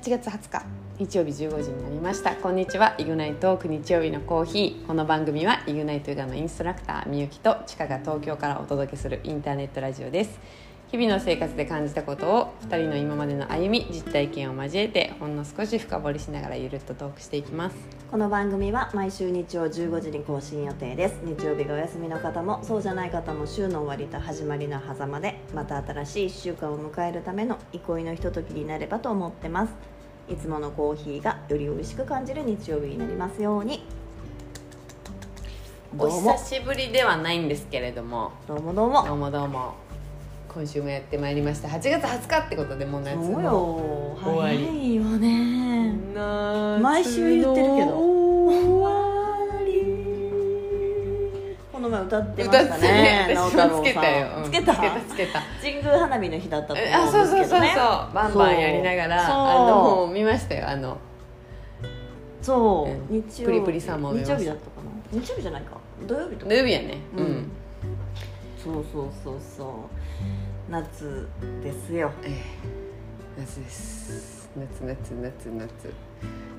8月20日日曜日15時になりました。こんにちは。イグナイトーク日曜日のコーヒー。この番組はイグナイトヨガのインストラクターみゆきとちかが東京からお届けするインターネットラジオです。日々の生活で感じたことを2人の今までの歩み実体験を交えてほんの少し深掘りしながらゆるっとトークしていきます。この番組は毎週日曜15時に更新予定です。日曜日がお休みの方もそうじゃない方も週の終わりと始まりの狭間でまた新しい1週間を迎えるための憩いのひとときになればと思ってます。いつものコーヒーがより美味しく感じる日曜日になりますように。お久しぶりではないんですけれども。どうもどうも。どうもどうも今週もやってまいりました。8月20日ってことでもう夏のよ終わり早いよね。夏毎週言ってるけど。の終わこの前歌ってましたね歌って直太朗私もつけたよ。さうん。んつけた？つけたつけた。神宮花火の日だったと思うんですけど。ねあそうそうそうそう。バンバンやりながらあの見ましたよ。あのそう、うん日曜プリプリさんも見ました。日曜日だったかな。日曜日じゃないか。土曜日とか。土曜日やね。う、うんんそうそうそうそう。夏ですよ。ええ。夏です。夏夏夏夏。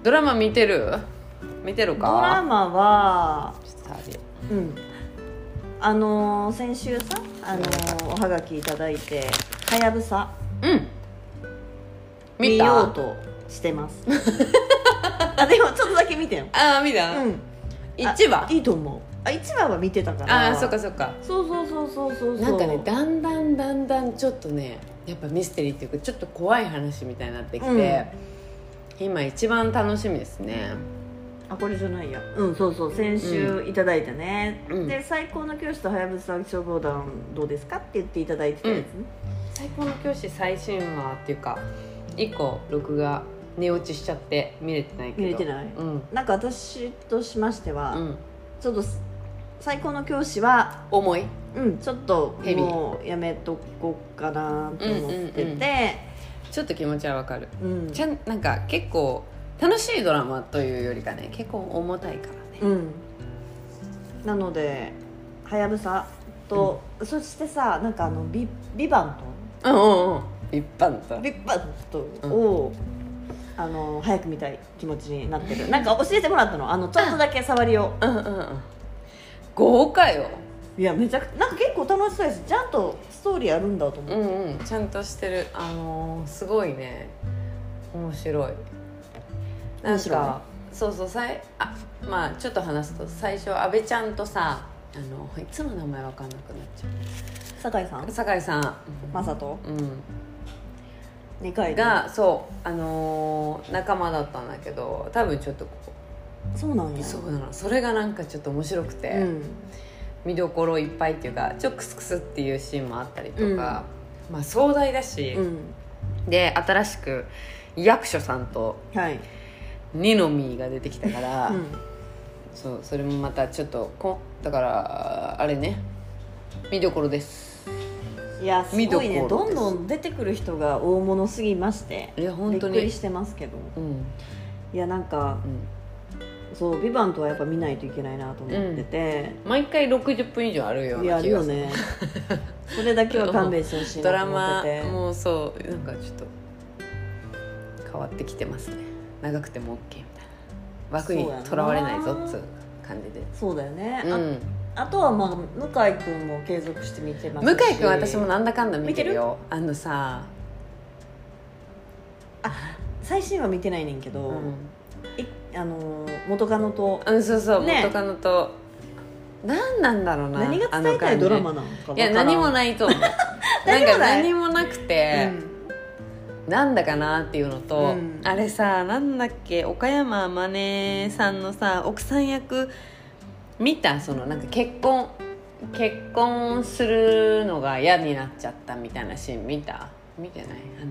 ドラマ見てる？見てるか？ドラマはうん。あのー先週さあのーおはがきいただいて「はやぶさ。うん」見ようとしてます。あでもちょっとだけ見てよ。ああ見た、うん。一話？あいいと思うあ1話は見てたから。ああそっかそっか。そうそうそうそうそう。そうなんかねだんだんだんだんちょっとねやっぱミステリーっていうかちょっと怖い話みたいになってきて、今一番楽しみですね。あこれじゃないや。うんそうそう。先週いただいたね、うん。で最高の教師とはやぶさ消防団どうですかって言っていただいてたやつ。ね、最高の教師最新話っていうか一個録画寝落ちしちゃって見れてないけど。見れてない？うん。なんか私としましては、うん。ちょっと最高の教師は重い。うん。ちょっともうやめとこうかなと思ってて、うんうんうん。ちょっと気持ちはわかる。うん。ちゃんなんか結構楽しいドラマというよりかね結構重たいからね。うん。なのではやぶさと、そしてさなんかあのビビバンうんうんうん。一般とト。ビバントを、あの早く見たい気持ちになってる。なんか教えてもらったの。あのちょっとだけ触りを。うんうんうん豪華よ。いやめちゃくなんか結構楽しそうですちゃんとストーリーあるんだと思うう、んうんちゃんとしてる。あのーすごいね。面白い。なん面白い？かそうそうさいあまあちょっと話すと最初阿部ちゃんとさあのいつも名前わかんなくなっちゃ酒井さん？う酒井さん。マサトうん。2回でがそうあのー仲間だったんだけど多分ちょっとこそうなんや。そうなの。それがなんかちょっと面白くて、うん。見どころいっぱいっていうかちょっとクスクスっていうシーンもあったりとか、まあ壮大だし、うん。で新しく役所さんとはい、ニノミーが出てきたから、うん、そうそれもまたちょっとこだからあれね見どころです。いやすごいね。どんどん出てくる人が大物すぎましていや本当に。びっくりしてますけど。うん。いやなんかうんそう「ビバントはやっぱ見ないといけないなと思ってて、毎回60分以上あるような気がする。あるよね。それだけは勘弁してほしいドラマってて。もうそうなんかちょっと変わってきてますね。長くても OK みたいな。枠にとらわれないぞっつう感じで。そうだよね、うん。ああとはまあ向井君も継続して見てますし。向井君私もなんだかんだ見てるよ。あのさ、最新話見てないねんけど、うん。いあのー元カノと。うん、そうそう、ね。元カノと。何なんだろうな何が伝えたいドラマなのかいや何もい、ないと思う。なんか何もない。何もなくて、なんだかなっていうのと、うん。あれさなんだっけ岡山真音さんのさ奥さん役見た？そのなんか結婚結婚するのが嫌になっちゃったみたいなシーン見た？見てない？あ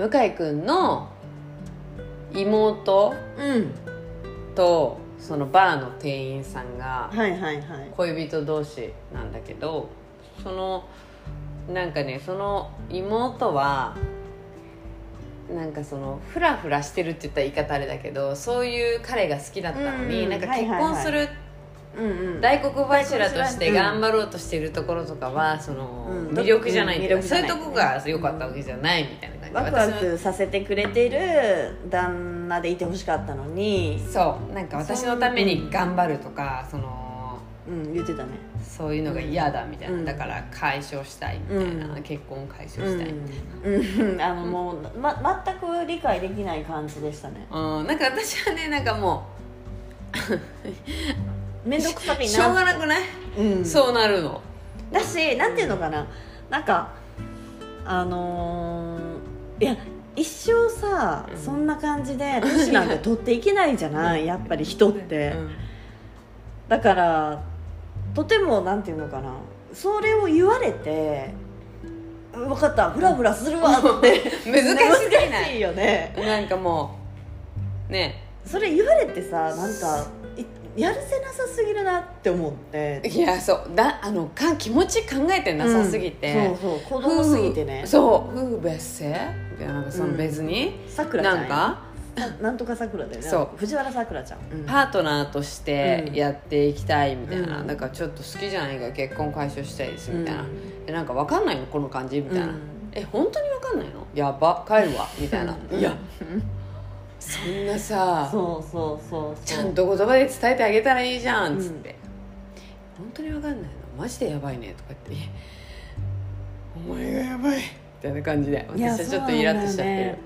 の向井君の妹とそのバーの店員さんがはいはいはい。恋人同士なんだけどそのなんかねその妹はなんかそのフラフラしてるって言ったら言い方あれだけどそういう彼が好きだったのに、うんなんか結はいはいはい。婚するうんうん。大黒柱として頑張ろうとしているところとかはそのうん。魅力じゃないっていうかうん魅力じゃない。そういうとこが良かったわけじゃないみたいなワクワクさせてくれてる旦那でいてほしかったのにそうなんか私のために頑張るとかそのうん言ってたね。そういうのが嫌だみたいな、うん。だから解消したいみたいな、うん。結婚解消したい、うん、うん、あのもう、ま、全く理解できない感じでしたね。うん、なんか私はねなんかも面倒 くさいなうしょうがなくない、うん、そうなるの。だしなんていうのかな。なんかあのーいや一生さ、うん。そんな感じで 年なんて取っていけないじゃないやっぱり人って、うん。だからとてもなんていうのかな。それを言われて「分かったフラフラするわ」って。難しすぎない。難しいよね。なんかもうね。それ言われてさなんかいやるせなさすぎるなって思っていやそう。だあのか気持ち考えてなさすぎて、うんそうそう。子供すぎてね。そう。夫婦別姓？みたいななんかその別に、さくらちゃんや。なんか？さなんとかさくらだよね。そう。藤原さくらちゃん、うん。パートナーとしてうん。やっていきたいみたいな、うん。だからちょっと好きじゃないが結婚解消したいですみたいな、うん。えなんか分かんないの？この感じ？みたいな、うん。え本当に分かんないの？やば帰るわ。みたいな、いやそんなさそうそうそうそう。ちゃんと言葉で伝えてあげたらいいじゃんっつって、本当に分かんないの。マジでやばいねとか言って「お前がやばい」みたいな感じで私はちょっとイラッとしちゃって。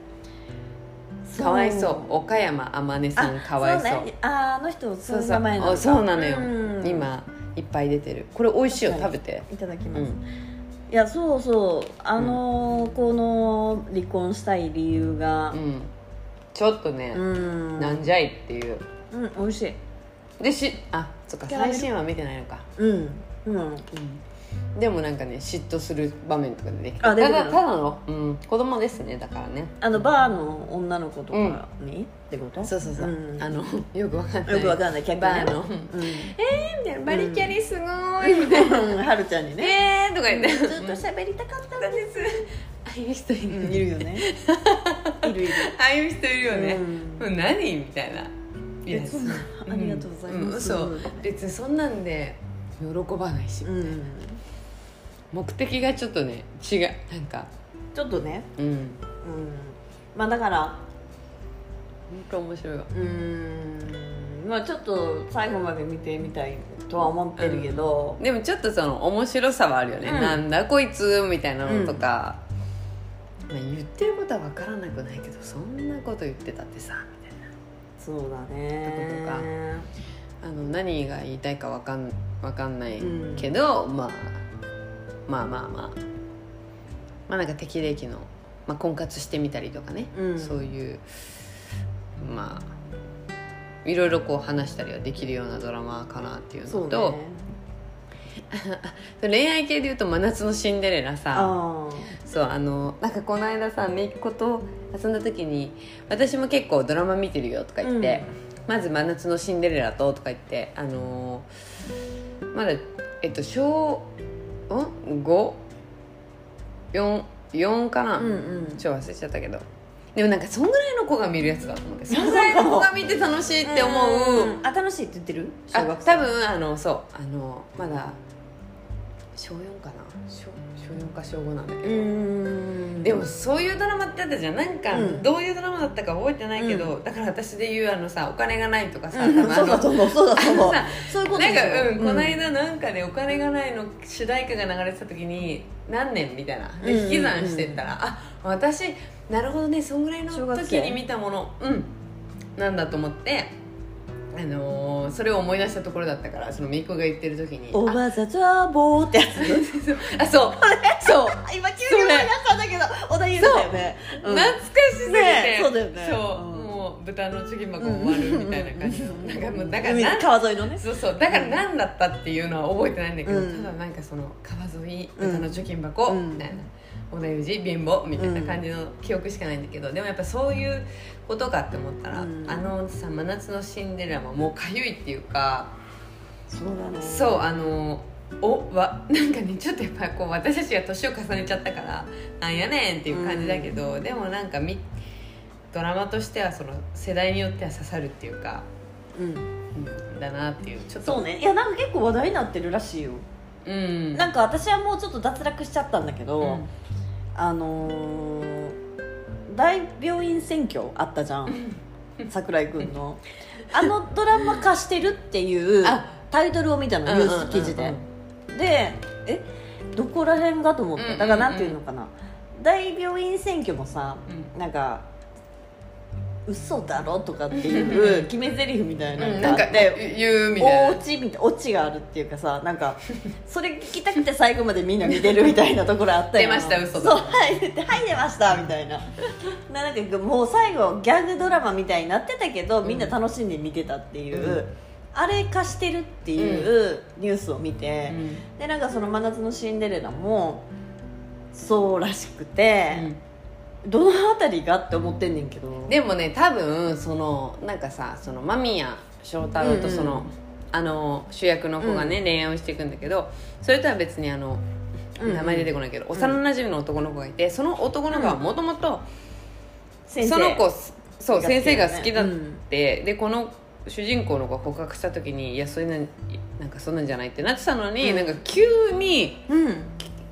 る、かわいそう。岡山天音さんかわいそう。あね。ああの人そそううそう。そうなのよ、うん。今いっぱい出てる。これ美味しいよ。はい食べて。いただきます、うん。いやそうそう。あのーこの離婚したい理由がうんちょっとね、うん。なんじゃいっていう。うん美味しい。でしあそっかキャラメル。最新話見てないのか、うん。うん。うん、でもなんかね嫉妬する場面とかでねあ出てくる。ただただの、うん、子供ですねだからね。あのバーの女の子とかに、ってこと？そうそうそう、ん。あのよくわかんない。よくわかんない客ね。バーの。うん。みたいな。バリキャリすごい。みたいな、うん。はるちゃんにね。えーとか言って、ずっと喋りたかったんですああいう人いる,、いるよねいるいる。ああいう人いるよね、うん。うん、何みたいな。ありがとうございます。ん。そう。別にそんなんで喜ばないし、うん。目的がちょっとね違う。なんか。ちょっとね。うん。うん。まあだから。本当面白いわ。うん。まあちょっと最後まで見てみたいとは思ってるけど、でもちょっとその面白さはあるよね、うん。なんだこいつみたいなのとか、まあ、言ってることは分からなくないけどそんなこと言ってたってさみたいな。そうだね。とか。あの何が言いたいか分かんわかんないうん。けど、まあ、まあまあまあ。まあなんか適齢期の、まあ、婚活してみたりとかね、うん。そういうまあいろいろこう話したりはできるようなドラマかなっていうのと、ね 恋愛系でいうと「真夏のシンデレラさ」あそうあのなんかこの間さ姪っ子と遊んだ時に「私も結構ドラマ見てるよ」とか言って、まず「真夏のシンデレラと」とか言ってあのーまだえっと小ん ?5?4 かな、うんうん。ちょっと忘れちゃったけど。でもなんかそんぐらいの子が見るやつだと思ってそんぐらいの子が見て楽しいって思う、ん。あ楽しいって言ってる？あ小学生。多分あのそう。あのまだ小4かな？小小4か小5なんだけど、うん。でもそういうドラマってあったじゃん。なんか、うん。どういうドラマだったか覚えてないけど、だから私で言うあのさお金がないとかさ、うん。多分あのそうだそうだと思う。さそういうことなんかうん、この間なんかでお金がないの主題歌が流れてた時に何年みたいな。でうん。うんうん引き算してったら、あ私なるほどねそんぐらいの時に見たもの。うん。なんだと思ってあのーそれを思い出したところだったからそのみっこが言ってる時に。あおばざざぼーってやつ。あそう。そう。今急に思い出したんだけど小田裕二だよね。う。ん。懐かしすぎて、ねそうだよね。そう、うん。もう豚の貯金箱も割るみたいな感じの、うんなんかもうだから海なん川沿いのね。そうそう。だから何だったっていうのは覚えてないんだけど、うん。ただなんかその川沿いうん。豚の貯金箱うん。みたいな織田裕二貧乏みたいな感じの記憶しかないんだけどでもやっぱそういうことかって思ったら、うん。あのさ「真夏のシンデレラ」ももうかゆいっていうかそうだね。そうあのおわなんかねちょっとやっぱこう私たちが年を重ねちゃったからなんやねんっていう感じだけど、でもなんかみドラマとしてはその世代によっては刺さるっていうか、うん。うん、だなっていうちょっと。そうね。いやなんか結構話題になってるらしいよ。うん。なんか私はもうちょっと脱落しちゃったんだけど、うんあのー大病院選挙あったじゃん。桜井君の。あのドラマ化してるっていうあ。タイトルを見たのニュース記事で、でえ？どこら辺がと思って。だからなんていうのかな。大病院選挙もさうん。なんか嘘だろとかっていう決め台詞みたいなのなんかがあって、言うみたいな。オチみたいオチがあるっていうかさなんか それ聞きたくて最後までみんな見てるみたいなところあったよ出ました嘘そうはいではい出ましたみたいな。ななんかもう最後ギャグドラマみたいになってたけどみんな楽しんで見てたっていう、うん。あれ化してるっていうニュースを見て、うん。でなんかその「真夏のシンデレラ」もそうらしくて、どの辺りがって思ってんねんけど。でもね多分そのなんかさその間宮祥太朗とその、うん。うんあの主役の子がね、恋愛をしていくんだけどそれとは別にあのうんうん。名前出てこないけど、幼馴染の男の子がいてその男の子はもともとその子そう先生が好きだっうん。て、でこの主人公の子が告白した時にいやそれなんなんかそんなんじゃないってなってたのに、うん。なんか急にうん。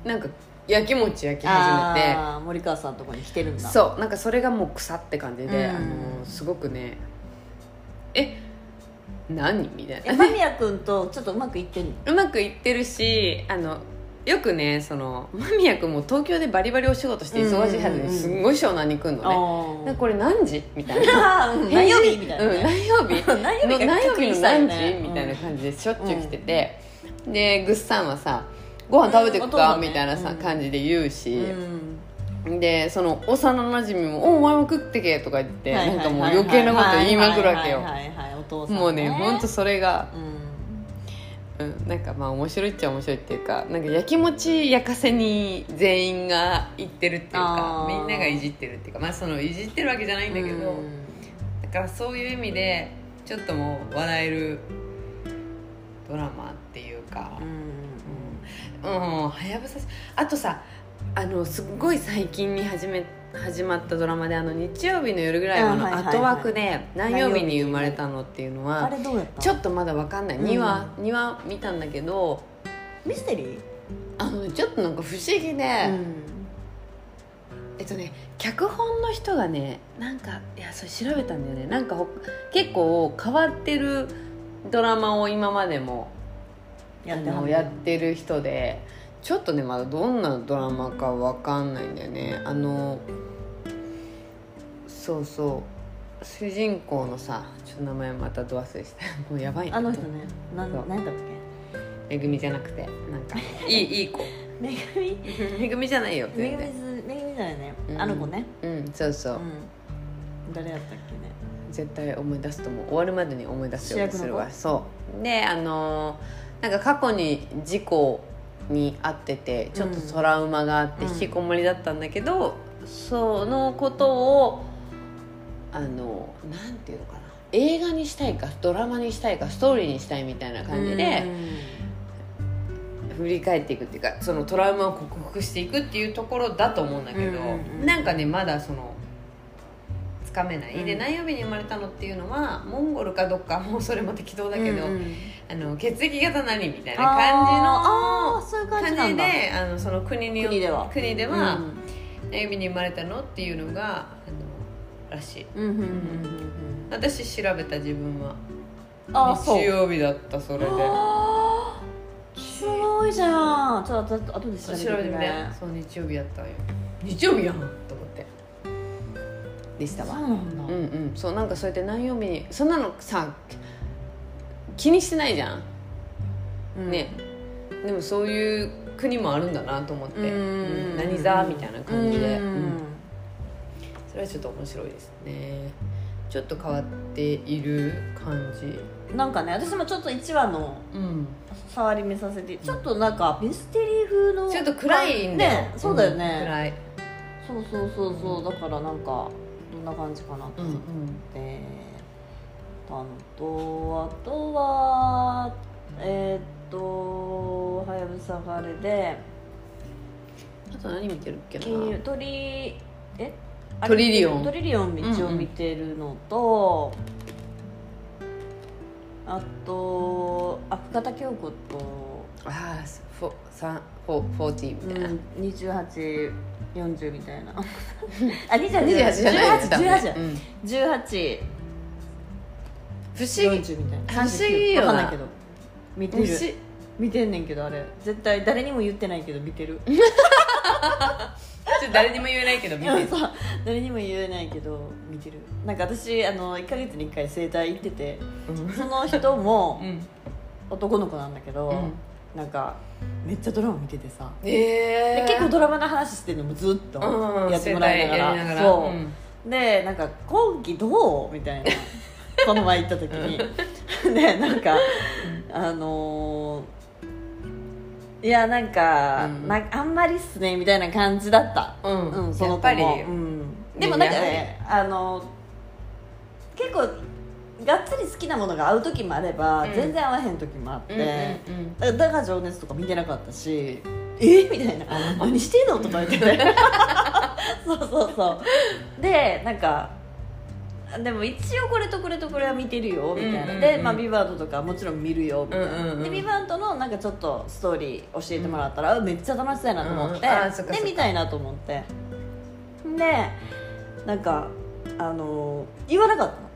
なんかやきもち焼き始めて。あー森川さんのとこに来てるんだ。そうなんかそれがもう草って感じで、うん。あのすごくねえ何？みたいえな間宮君とちょっとうまくいってんの？うまくいってるしあのよくねその間宮君も東京でバリバリお仕事して忙しいはずにすんごい湘南に来るのね、でこれ何時？みたいな。何曜日？みたいなうん、ね何曜日？何曜日かの何曜日の何ね。時みたいな感じでしょっちゅう来てて、でぐっさんはさ「ご飯食べてくか?」うんねみたいなさ、うん感じで言うし、うん。でその幼なじみも「おお前も食ってけ」とか言って、なんかもう余計なこと言いまくるわけよ。もうね本当それが、うん。うん、なんかまあ面白いっちゃ面白いっていうかなんかやきもち焼かせに全員が言ってるっていうかみんながいじってるっていうかまあそのいじってるわけじゃないんだけど、うん。だからそういう意味でちょっともう笑えるドラマっていうかうんうんはやぶさあとさあのすっごい最近に始め始まったドラマであの日曜日の夜ぐらいの後枠で何曜日に生まれたのっていうのあはれどうやった？ちょっとまだわかんない。うん。2話2話見たんだけどミステリー？あのちょっとなんか不思議で、うん。えっとね脚本の人がねなんかいやそれ調べたんだよね。なんかほ結構変わってるドラマを今までもやってやってる人でちょっとねまだどんなドラマかわかんないんだよね。あのそうそう。主人公のさちょっと名前またど忘れした もうやばいな。あの人ね。何だっめぐみじゃなくてなんか いいいい子。けめぐみ？めぐみじゃないよめぐみめぐみだよね。うん。あの子ね。うんそうそう、うん。誰やったっけね？絶対思い出すと思う。終わるまでに思い出すようにするわ。そう。であのーなんか過去に事故に遭っててちょっとトラウマがあってうん。引きこもりだったんだけど、そのことをあのなんていうのかな。映画にしたいかドラマにしたいかストーリーにしたいみたいな感じで振り返っていくっていうかそのトラウマを克服していくっていうところだと思うんだけど、うんうんうん。なんかねまだそのつかめない、うん。で何曜日に生まれたのっていうのはモンゴルかどっか もうそれも適当だけど、うんうん。あの血液型何みたいな感そういう感じの感じであのその国によ国では。国ではうん何曜日に生まれたのっていうのがあのらしい。私調べた自分は。日曜日だったそれで。すごいじゃん。ちょっとで調べてみて。そう日曜日やったんよ。日曜日やんと思ってでしたそうわなんだ。うんうん。そうなんかそうやって何曜日にそんなのさ気にしてないじゃん。うん。ね。でもそういう国もあるんだなと思って、うん。うん。何座みたいな感じで、うん。うん。それはちょっと面白いですね。ちょっと変わっている感じ。なんかね私もちょっと1話のうん。触り見させてちょっとなんかミステリー風のちょっと暗いんだよ、ねそうだよん。ね、暗い。そうそうそうそう。だからなんかどんな感じかなとうんう思っんて。たのとあとはえーっとはやぶさがあれであと何見てるっけな？金融鳥え？トリリオン。トリリオン道を見てるのと、あとあ深田恭子と。ああフォ三フォーティーみたいな、うん、2840みたいな。あ28 28じゃない。やつだ。もんね18うん。18不思議。40みたいな。不思議よな。わかんないけど。見てる。不思議見てんねんけどあれ。絶対誰にも言ってないけど見てる。ちょっと誰にも言えないけど見てる。そう。誰にも言えないけど見てる。なんか私あの1か月に1回整体行っててその人もうん。男の子なんだけど、うんなんかめっちゃドラマ見ててさ。えで結構ドラマの話してるのもずっとうんやってもらいながら,、整体やりな。がらそう、うん。でなんか今期どうみたいな。この前行った時に。でなんかあのーいやなんか、うん。なあんまりっすねみたいな感じだった、うん。うん、その子も。うん、でもなんかやねあの結構がっつり好きなものが合う時もあれば、うん。全然合わへん時もあって、うんうんだからだから情熱とか見てなかったしえ？みたいな「何してんの?」とか言って。て そうそうそう。でなんかでも一応これとこれとこれは見てるよみたいな、うんうんうんで、まあ、ビバードとかもちろん見るよみたいな、うんうんうん。でビバードのなんかちょっとストーリー教えてもらったら、あめっちゃ楽しそうやなと思って、うん。うんあーそっかそっか。で見たいなと思って。でなんかあの言わなかったの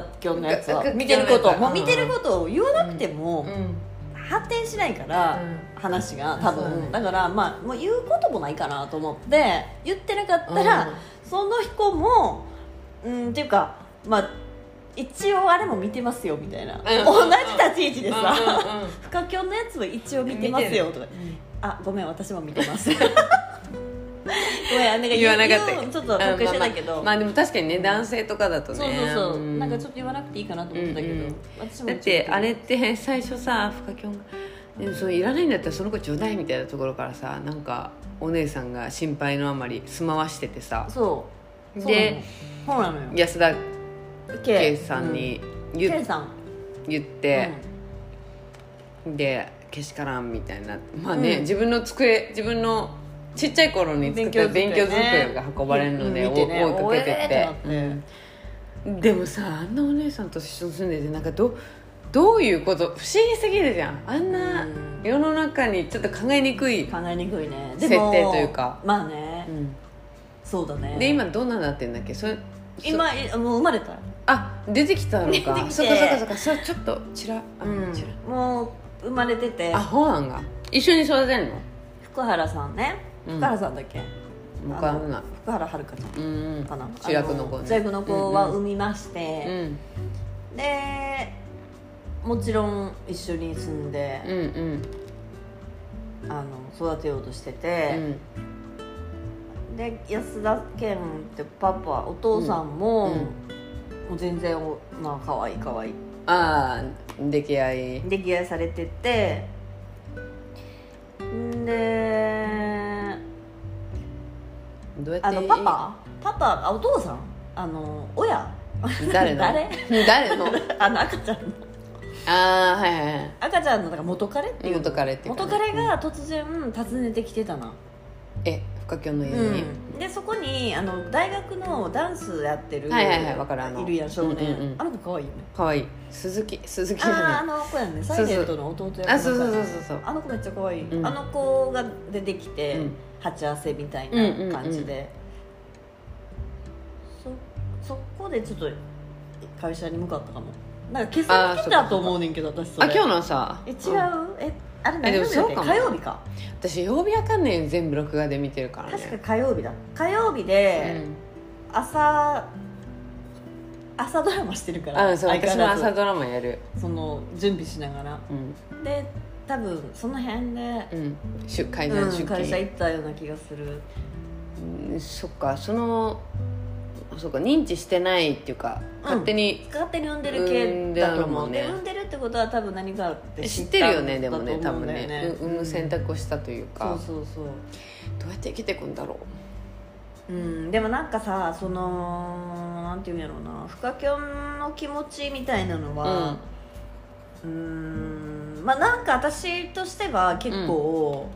深京のやつは。深見てること。深もう見てることを言わなくても、うん。発展しないから、うん。話が多分、だからまあもう言うこともないかなと思って言ってなかったら、うん。その子もうんっていうかまあ一応あれも見てますよみたいな、同じ立ち位置でさ、うんうんうん。深きょんのやつも一応見てますよとか。あごめん私も見てます ごめんなんか言わなかった。ちょっと隠してたけど、まあまあまあでも確かにね男性とかだとね。そうそうそう、ん。なんかちょっと言わなくていいかなと思ってたけど、うんうん私もだってあれって最初さフカキョンがでもそれいらないんだったらその子ちょうだいみたいなところからさなんかお姉さんが心配のあまり住まわしててさ。そう。でそうなのよ。安田圭さんに言,、さん。言って、でけしからんみたいな。まあね、うん。自分の机自分のちっちゃい頃に作った勉強机が運ばれるので、ね。お追いかけてって。うんでもさあんなお姉さんと一緒に住んでてなんかどどういうこと？不思議すぎるじゃん。あんなうん。世の中にちょっと考えにくい、考えにくいね。設定というか。まあね、うん。そうだね。で今どんなになってんだっけ？それ今いもう生まれた？あ出てきたのか。そっかそっかそっか。それちょっとちらあ、うん。ちら。もう生まれてて。あそうなんが？一緒に育てんの？福原さんね。うん福原さんだっけ、分からな。い福原遥ちゃんうんうん。かな？主役の子ね。主役の子はうんうん産みまして、うんでもちろん一緒に住んでうんうん。あの育てようとしてうて、ん。で安田健ってパパお父さんも、うん。うん。もう全然おまあ可愛い可愛い。ああ出来合い出来合いされてて。んでどうやってあのパパ？パパ？あお父さん？あの親？誰の？誰？誰の？あの赤ちゃんの。ああはいはいはい。赤ちゃんのだから元彼っていうの元彼っていうか元ね彼が突然訪ねてきてたな、え深きょんの家に、うん、でそこにあの大学のダンスやってるはいはいはいわかるあの。いるやん少年、うんうんうん。あの子可愛いよね。かわい。い鈴木鈴木じあああの子やんね。サイレントの弟役のあそうそうそうそうそう。あの子めっちゃ可愛い、うん。あの子が出てきて、うん。鉢合わせみたいな感じで、そそこでちょっと会社に向かったかも。なんか今朝来たと思うねんけど私それ。あ今日のさえ違う、うんえあれ何曜日だっけ火曜日か。私曜日わかんない。よ全部録画で見てるからね。確か火曜日だ。火曜日で朝、朝ドラマしてるからうん、あそう私変わらず。朝ドラマやる。その準備しながら。うん。で多分その辺で、うん。出会うん、談出会社勤、行ったような気がする。うんそっか。そのそっか認知してないっていうか勝手に、勝手に産んでる産系だと思う。産んでるってことは多分何かって知ってるよねでもね多分ね。う産む選択をしたというか。そうそうそう。どうやって生きていくんだろう。ん、でもなんかさそのなんていうんやろうなフカキョンの気持ちみたいなのはうん。まあなんか私としては結構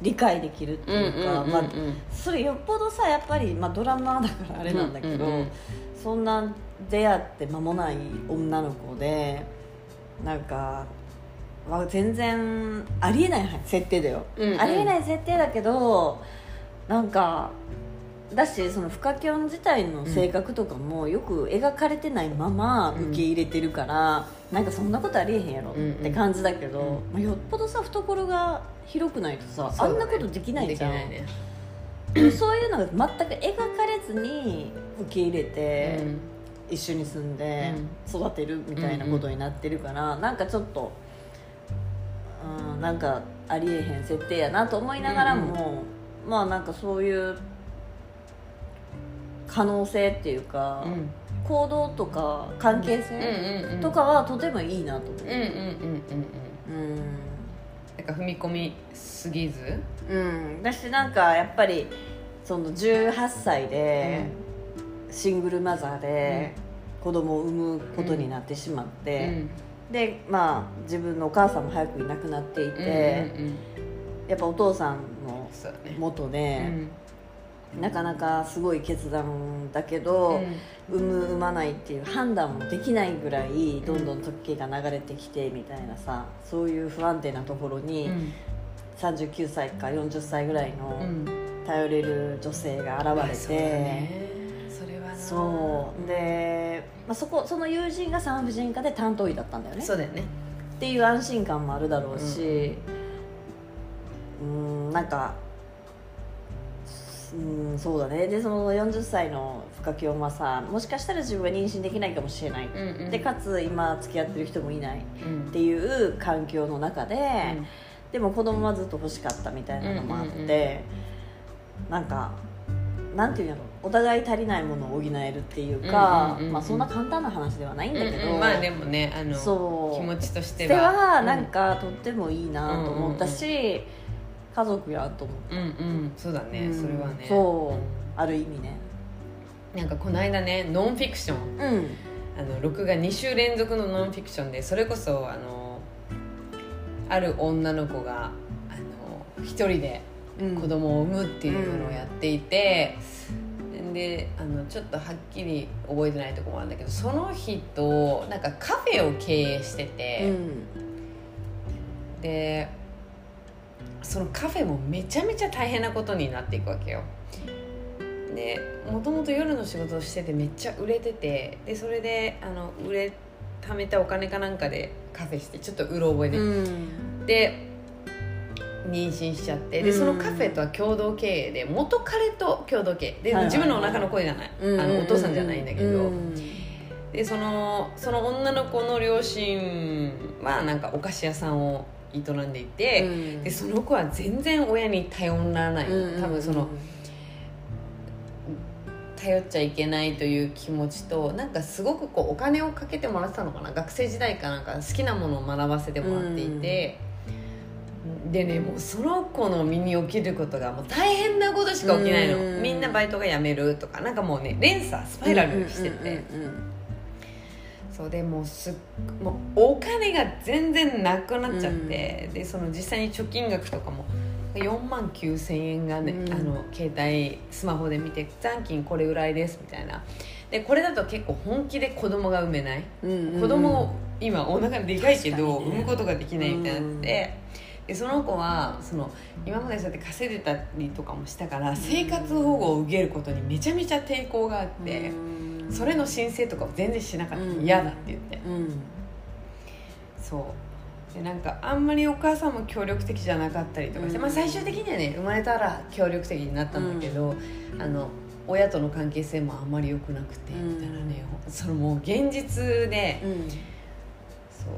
理解できるっていうか、まあ、それよっぽどさやっぱり、まあ、ドラマだからあれなんだけど、そんな出会って間もない女の子でなんかは全然ありえない設定だよ、うんうん。ありえない設定だけどなんかだしそのフカキョン自体の性格とかもよく描かれてないまま受け入れてるから、なんかそんなことありえへんやろって感じだけど、うん。うんまあ、よっぽどさ懐が広くないとさ、あんなことできないじゃん。ね。そういうのが全く描かれずに受け入れて、一緒に住んで育てるみたいなことになってるから、なんかちょっと、うん、なんかありえへん設定やなと思いながらも、まあなんかそういう可能性っていうか、うん。うん行動とか関係うん性うんうん。とかはとてもいいなと思う。うんうんうんうんうんうん。なんか踏み込みすぎず？うん、だしなんかやっぱりその18歳でシングルマザーで子供を産むことになってしまって、でまあ自分のお母さんも早くいなくなっていて、うんうんうん。やっぱお父さんの元うで、んなかなかすごい決断だけど、産む産まないっていう判断もできないぐらいどんどん時が流れてきてみたいなさそういう不安定なところうにん39歳か40歳ぐらいのうん。頼れる女性が現れて。ね。それはな。そう。で、まあ、そこその友人が産婦人科で担当医だったんだよね。そうだよね。っていう安心感もあるだろうしうん。んなんかうんそうだね。でその40歳のフカキョンはさもしかしたら自分は妊娠できないかもしれない、うんうん。でかつ今付き合ってる人もいない。っうん。ていう環境の中で、うん。でも子供はずっと欲しかったみたいなのもあって、うんうんうんなんかなんていうんやろお互い足りないものを補えるっていうか、うんうんうんうんまあそんな簡単な話ではないんだけど、うんうん。まあでもねあのそう。気持ちとしてでははなんかとってもいいなと思ったし、家族やと思った、うんうん。そうだね、うん。それはね。そうある意味ね。うんなんかこの間ねノンフィクション。うん。あの録画2週連続のノンフィクションでそれこそあのある女の子があの一人でうん。子供を産むっていうのをやっていて、であのちょっとはっきり覚えてないところもあるんだけどその人なんかカフェを経営してて、でそのカフェもめちゃめちゃ大変なことになっていくわけよ。でもともと夜の仕事をしててめっちゃ売れててでそれであの売れ貯めたお金かなんかでカフェしてちょっとうろ覚えで、うん。で妊娠しちゃって。でそのカフェとは共同経営で元彼と共同経営。で、はいはいはい。自分のお腹の子じゃない、あのお父さんじゃないんだけど、うん。でそのその女の子の両親はなんかお菓子屋さんを営んでいて、うん。でその子は全然親に頼らない、うん多分その頼っちゃいけないという気持ちとなんかすごくこうお金をかけてもらってたのかな。学生時代かなんか好きなものを学ばせてもらっていて、でねもうその子の身に起きることがもう大変なことしか起きないの、うん。みんなバイトが辞めるとかなんかもうね連鎖スパイラルしてて、うんうんそうでもうすっもうお金が全然なくなっちゃって、でその実際に貯金額とかも4万9000円がね、うん。あの携帯スマホで見て残金これぐらいですみたいな。でこれだと結構本気で子供が産めない、うんうんうん。子供を今お腹でかいけど、産むことができないみたいになって、でその子はその今までそうやって稼いでたりとかもしたから生活保護を受けることにめちゃめちゃ抵抗があって。うんそれの申請とかを全然しなかった、うん。嫌だって言って。うん。そう。でなんかあんまりお母さんも協力的じゃなかったりとかして、うん。まあ、最終的にはね生まれたら協力的になったんだけど、あの親との関係性もあんまり良くなくて、うん。みたいなね。そのもう現実で、うん。そ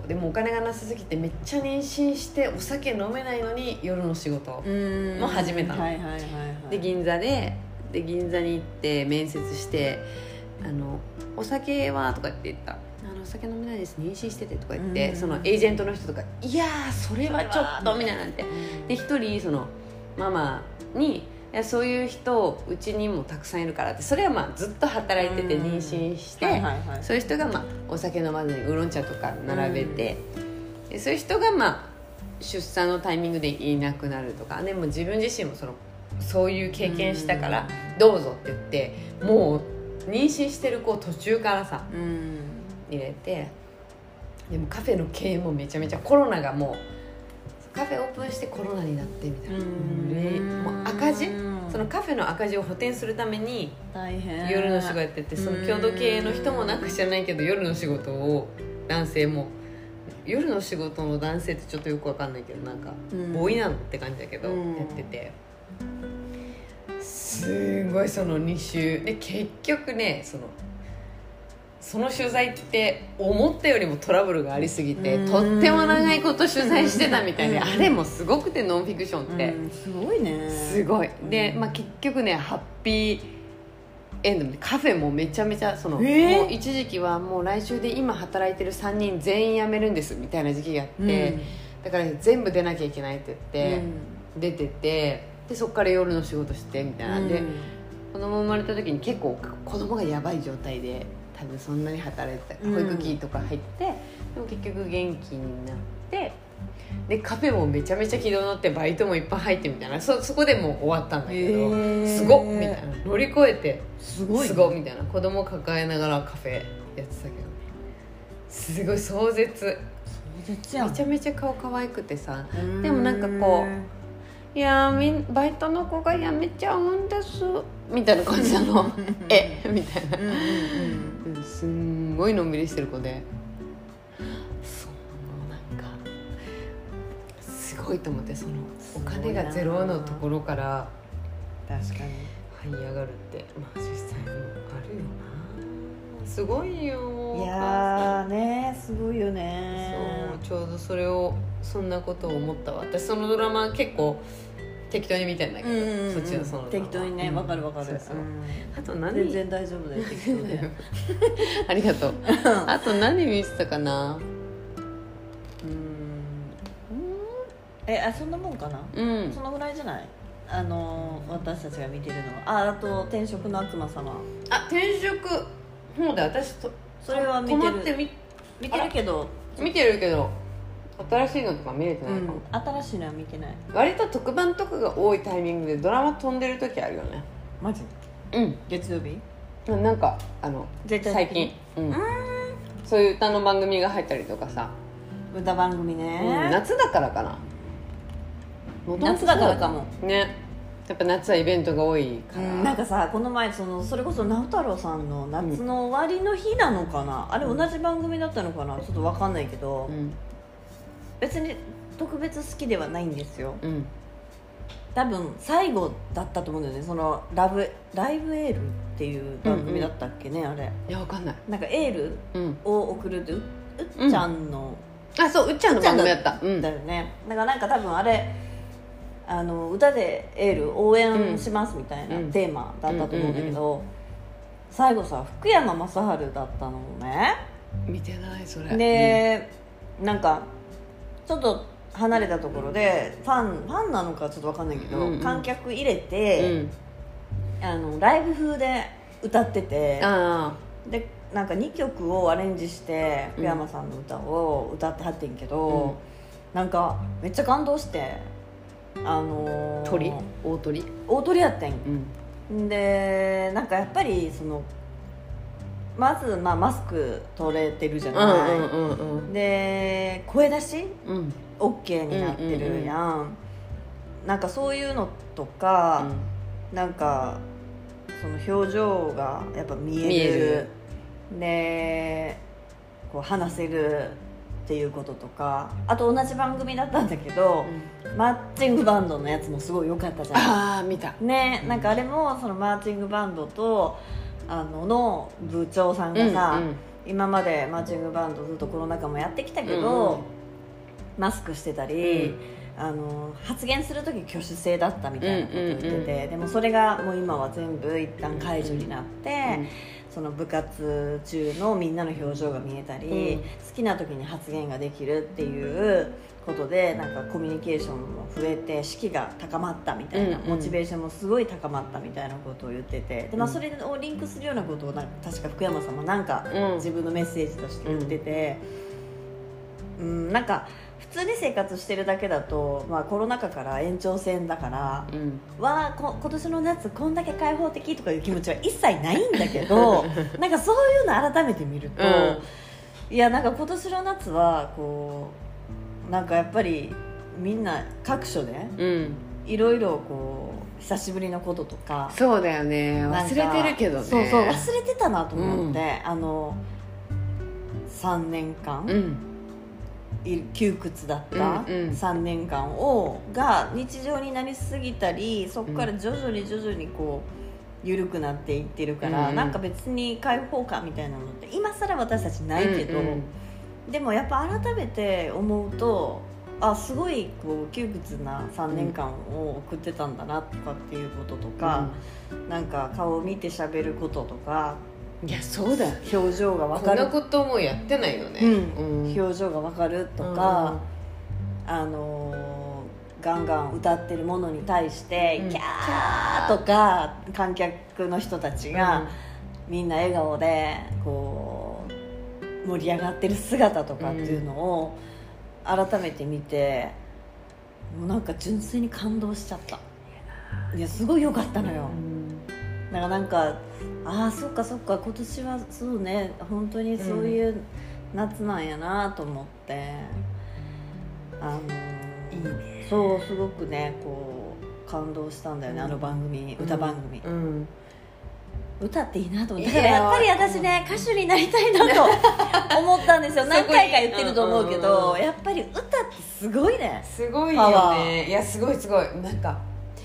う。でもお金がなさすぎてめっちゃ妊娠してお酒飲めないのに夜の仕事、うん。もう始めたの。はいはいはいはい。で銀座でで銀座に行って面接して「あのお酒は?」とかって言った「あのお酒飲めないです妊娠してて」とか言って、うん。そのエージェントの人とか「いやーそれはちょっと」みたいなんて。で一人そのママに「いやそういう人うちにもたくさんいるから」ってそれはまあずっと働いててうん。妊娠して、はいはいはい。そういう人がまあお酒飲まずにウーロン茶とか並べて、でそういう人がまあ出産のタイミングでいなくなるとかでも自分自身もそのそういう経験したからどうぞって言ってもう妊娠してる子を途中からさうん。入れてでもカフェの経営もめちゃめちゃコロナがもうカフェオープンしてコロナになってみたいな。うん。もう赤字？そのカフェの赤字を補填するために大変。夜の仕事やっててその共同経営の人もなんか知らないけど夜の仕事を男性も夜の仕事の男性ってちょっとよくわかんないけどなんかうん。ボーイなのって感じだけどうん。やってて。すごいその2週で結局ねそのその取材って思ったよりもトラブルがありすぎてうん。とっても長いこと取材してたみたいでうん。あれもすごくてノンフィクションって。うんすごいね。すごい。で、まあ、結局ねハッピーエンドでカフェもめちゃめちゃその、えー？もう一時期はもう来週で今働いてる3人全員辞めるんですみたいな時期があって、だから全部出なきゃいけないって言って、出ててでそこから夜の仕事してみたいな、で子供生まれた時に結構子供がやばい状態で多分そんなに働いてたうん。保育器とか入って、でも結局元気になってでカフェもめちゃめちゃ軌道乗ってバイトもいっぱい入ってみたいなそそこでもう終わったんだけど、すごっみたいな。乗り越えてすごいすごっみたいな。子供抱えながらカフェやってたけど。ねすごい壮絶。壮絶めちゃめちゃ顔可愛くてさうん。でもなんかこいやーみんバイトの子が辞めちゃうんですみたいな感じなの。え？みたいな。うんうんすんごいのんびりしてる子で。そうなんかすごいと思ってそのお金がゼロのところから確かに。這い上がるってまあ実際にもあるよな。すごいよいやーねすごいよね。そうちょうどそれをそんなことを思ったわ。私そのドラマ結構適当に見てんだけど、うんうんうんそっちのその適当にねうん。わかるわかる。そうそう。うん。あと何？全然大丈夫だよ適当で。ありがとう。あと何見てたかな？えあそんなもんかな？うん。うんそのぐらいじゃない？あの私たちが見てるのは。ああと「転職の悪魔様。あ転職。そうだ私と」それは見てる。止まってみ見てるけど。見てるけど新しいのとか見れてうないかも、ん。新しいのは見てない。割と特番とかが多いタイミングでドラマ飛んでる時あるよね。マジ？うん。月曜日？なんかあの絶対。最近、うん、そういう歌の番組が入ったりとかさ、歌番組うんね、夏だからかな。夏だからかも。ね。やっぱ夏はイベントが多いから、うん、なんかさこの前そのそれこそ直太朗さんの夏の終わりの日なのかな、あれ同じ番組だったのかな。ちょっと分かんないけど、うん別に特別好きではないんですよ。うん。多分最後だったと思うんだよね。そのラブライブエールっていう番組だったっけね、あれ。いやわかんない。なんかエールうん。を送るってううっちゃんの、あそううっちゃんの番組やった。うん。だよね。だからなんか多分あれあの歌でエール応援しますみたいなうん。テーマだったと思うんだけど、最後さ福山雅治だったのね。見てないそれ。で、なんかちょっと離れたところでファンファンなのかちょっと分かんないけど、うんうん。観客入れうん、て、あのライブ風で歌っててあでなんか2曲をアレンジして福山さんの歌を歌ってはってんけど、なんかめっちゃ感動してあのーあ鳥？大鳥？大鳥やってん。うん。でなんかやっぱりそのまず、まあ、マスク取れてるじゃない、うんうんうんで声出し？うん。うん OK になってるやん,、なんかそういうのとか、なんかその表情がやっぱ見える。見えでこう話せるっていうこととか。あと同じ番組だったんだけど、マーチングバンドのやつもすごい良かったじゃん。ああ見た。ねなんかあれもそのマーチングバンドとあのの部長さんがさ、うんうん。今までマーチングバンドずっとコロナ禍もやってきたけど、うんうん。マスクしてたり、うん。あの発言する時挙手制だったみたいなこと言ってて、うんうんうん。でもそれがもう今は全部一旦解除になって、うん。その部活中のみんなの表情が見えたり、うん。好きな時に発言ができるっていうことでなんかコミュニケーションも増えて士気が高まったみたいな、うんうん。モチベーションもすごい高まったみたいなことを言っててで、まあ、うんそれをリンクするようなことをなんか確か福山さんもなんかうん。自分のメッセージとして言ってて、うん。なんか普通に生活してるだけだと、まあ、コロナ禍から延長戦だから、うん。わあこ今年の夏こんだけ開放的とかいう気持ちは一切ないんだけど なんかそういうの改めて見ると、いやなんか今年の夏はこうなんかやっぱりみんな各所でうん。いろいろこう久しぶりのこととかそうだよね。忘れてるけどね。そうそう忘れてたなと思って、あの3年間、うん。い窮屈だったうんうん。3年間をが日常になりすぎたりそこから徐々に徐々にこう緩くなっていってるから、うん。なんか別に開放感みたいなのって今更私たちないけど、うんうんでもやっぱ改めて思うとあすごいこう窮屈な3年間を送ってたんだなとかっていうこととか、なんか顔を見て喋ることとか。いやそうだよ。表情が分かる。こんなこともやってないよね。うん。うん表情が分かるとか、あのーガンガン歌ってるものに対して、うん。キャーとか観客の人たちが、みんな笑顔でこう盛り上がってる姿とかっていうのを改めて見てもうなんか純粋に感動しちゃった。いやすごい良かったのよ、だからなんかああそっかそっか今年はそうね本当にそういう夏なんやなと思って、あのーいいね。そうすごくねこう感動したんだよね、うんあの番組歌番組、うん歌っていいなと思って。だからやっぱり私ね歌手になりたいなと 思ったんですよ。何回か言ってると思うけうんど、うんうん。やっぱり歌ってすごいね。すごいよね。いやすごいすごい。なんか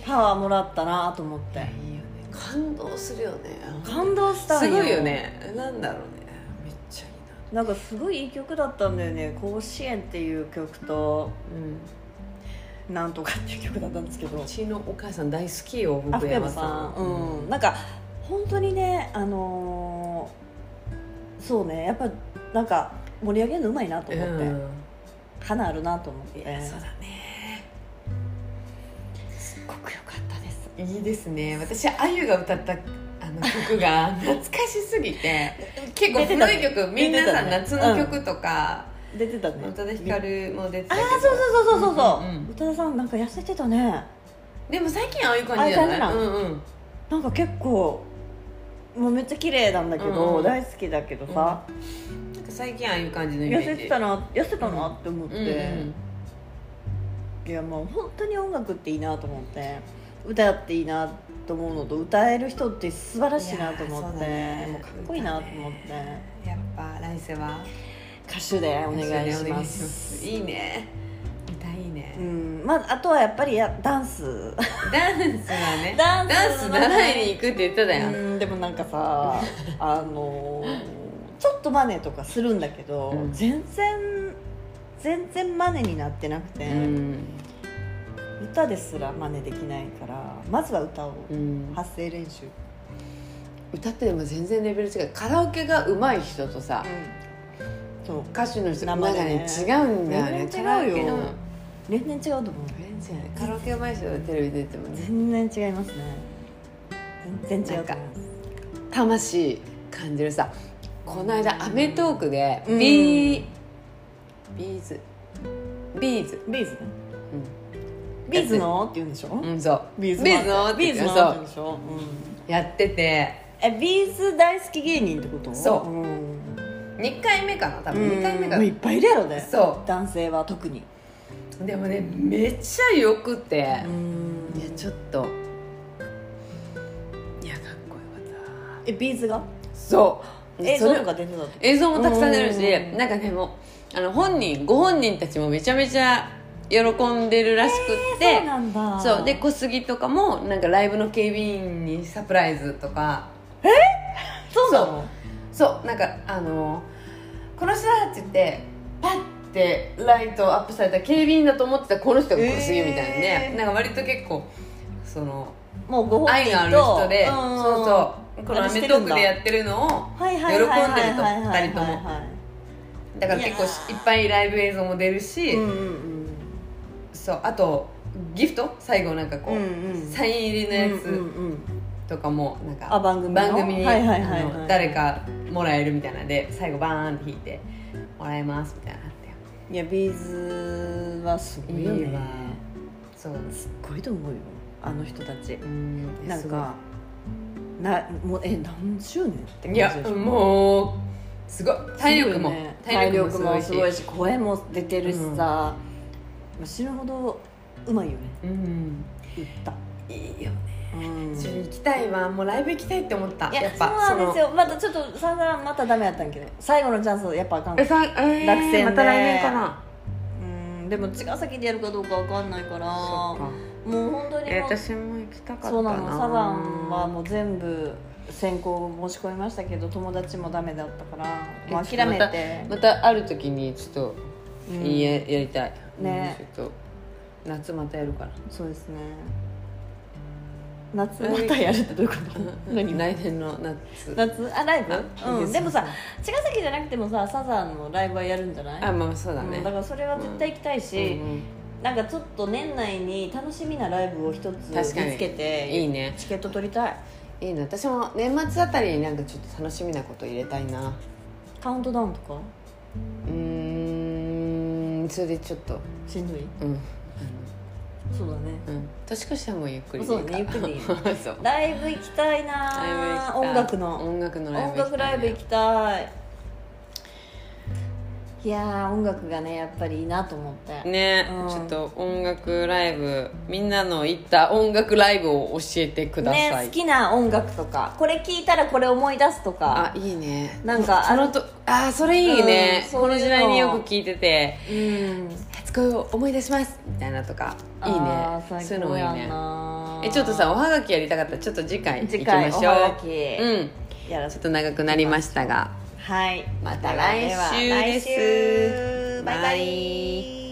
パワーもらったなと思って。いいよね。感動するよね。感動したんすごいよね。なんだろうね。めっちゃいいな。んかすごいいい曲だったんだよね「甲子園」っていう曲とな「なんとか」っていう曲だったんですけど。うんうちのお母さん大好きよあ福福山さん。うん。なんか本当にねあのーそうねやっぱなんか盛り上げるのうまいなと思って、うん。花あるなと思って。そうだね。すっごく良かったです。いいですね。私あゆが歌ったあの曲が 懐かしすぎて。結構古い曲、皆さん夏の曲とか出てたね。宇多田ヒカルも出てたあけどあそうそうそうそうそう、うんうん宇多田さんなんか痩せてたね。でも最近ああいう感じじゃない？ああいう感じなうんうん。なんか結構もうめっちゃ綺麗なんだけど、うん大好きだけどさ、なんか最近ああいう感じのイメ痩せてたな痩せたなって思って、うんうん。いやもう本当に音楽っていいなと思って。歌っていいなと思うのと歌える人って素晴らしいなと思って、いやーそうだね。もうかっこいいなと思って、やっぱ来世は。歌手でお願いします。いいねね、うん。まあ、あとはやっぱりやダンス。ダンスはね。ダンスダンス習いに行くって言ってたやん、うん。でもなんかさ あのーちょっとマネとかするんだけど、うん。全然全然マネになってなくて、うん。歌ですら真似できないからまずは歌をうん。発声練習、歌ってでも全然レベル違う。カラオケが上手い人とさ、そう。歌手の人なんか生でね。ね違うんだよね。違うよ全然違うと思う。全然。カラオケ上手い人がテレビ出てもね全然違いますね。全然違うと思います魂感じるさ。この間『アメトーーク』でうん。ビービーズ。 B'z。B'zね。 B'zの？って言うんでしょ、うんそう。 B'z B'zの？ B'zの？って言うんでしょ、うん。やってて。え B'z大好き芸人ってこと？そう。うん。2回目かな多分。2回目かうんいっぱいいるやろね。そ男性は特に。うでもねめっちゃよくて、ん。いやちょっと。いやかっこよかっえ B'zが？たそう映像とか出てた？と映像もたくさん出るしうん。なんかねもうあの本人ご本人たちもめちゃめちゃ喜んでるらしくって、そうなんだ。そう。で小杉とかもなんかライブの警備員にサプライズとか。そう。なの？そう。なんかあのこの人だって言ってパッてライトアップされた警備員だと思ってたこの人が小杉みたいなんで、えーなんか割と結構そのもうご愛がある人で、んそうそう。この『アメトーーク』でやってるのを喜んでるとはいはいはいはい二人とも。はいだから結構いっぱいライブ映像も出るし、うんうんそうあとギフト？最後なんかこう、うんうん。サイン入りのやつとかもなんかあ番組の？番組に、誰かもらえるみたいなんで最後バーンって弾いてもらえますみたいないやビーズはすごいよね。いいわてそうす。っごいと思うよ。あの人たち。うん。なんかなもうえ何周年って感いやじでしょ？もうすごい。体力も、ね。体力もすごいし。し声も出てるしさ、死ぬほどうまいよね。うん。歌いいよねうん。一緒に行きたいわ。もうライブ行きたいって思った。いややっぱそうなんですよ。またちょっとさんざんまたダメやったんやけど。最後のチャンスやっぱあかんえさ、えー落選で。また来年かな。うんでも茅ヶ崎でやるかどうかわかんないから。もう本当に私も行きたかったな。そうなの。サザンはもう全部選考申し込みましたけど友達もダメだったからもう諦めて。またある時にちょっとうん。いいややりたい。ね。うんちょっと夏またやるから。そうですね夏。またやるってどういうこと？何？来年の夏。夏？あライブ？あうん、でもさ茅ヶ崎じゃなくてもさサザンのライブはやるんじゃない？あまあそうだね。うん。だからそれは絶対行きたいし、うん。うんなんかちょっと年内に楽しみなライブを一つ見つけていいね。チケット取りたい。いいな。私も年末あたりになんかちょっと楽しみなこと入れたいな。カウントダウンとか？うーん。それでちょっと。しんどい？うんそうだね。うん。年越しはもうゆっくりでいいそうねゆっくりでいい。そう。ライブ行きたいな。ライブ行きたい。音楽の。音楽のライブ音楽ライブ行きたい。いやー音楽がねやっぱりいいなと思って。ね、うん。ちょっと音楽ライブみんなの行った音楽ライブを教えてください、ね好きな音楽とか。これ聞いたらこれ思い出すとか。あいいね。なんかそのとあそれいいね、うんこの時代によく聞いてて。うんを思い出しますみたいなとか。いいね。そういうのもいいね。なえちょっとさおはがきやりたかったらちょっと次回行きましょう。うん。やちょってと長くなりましたが。はい。また来週です。バイバイ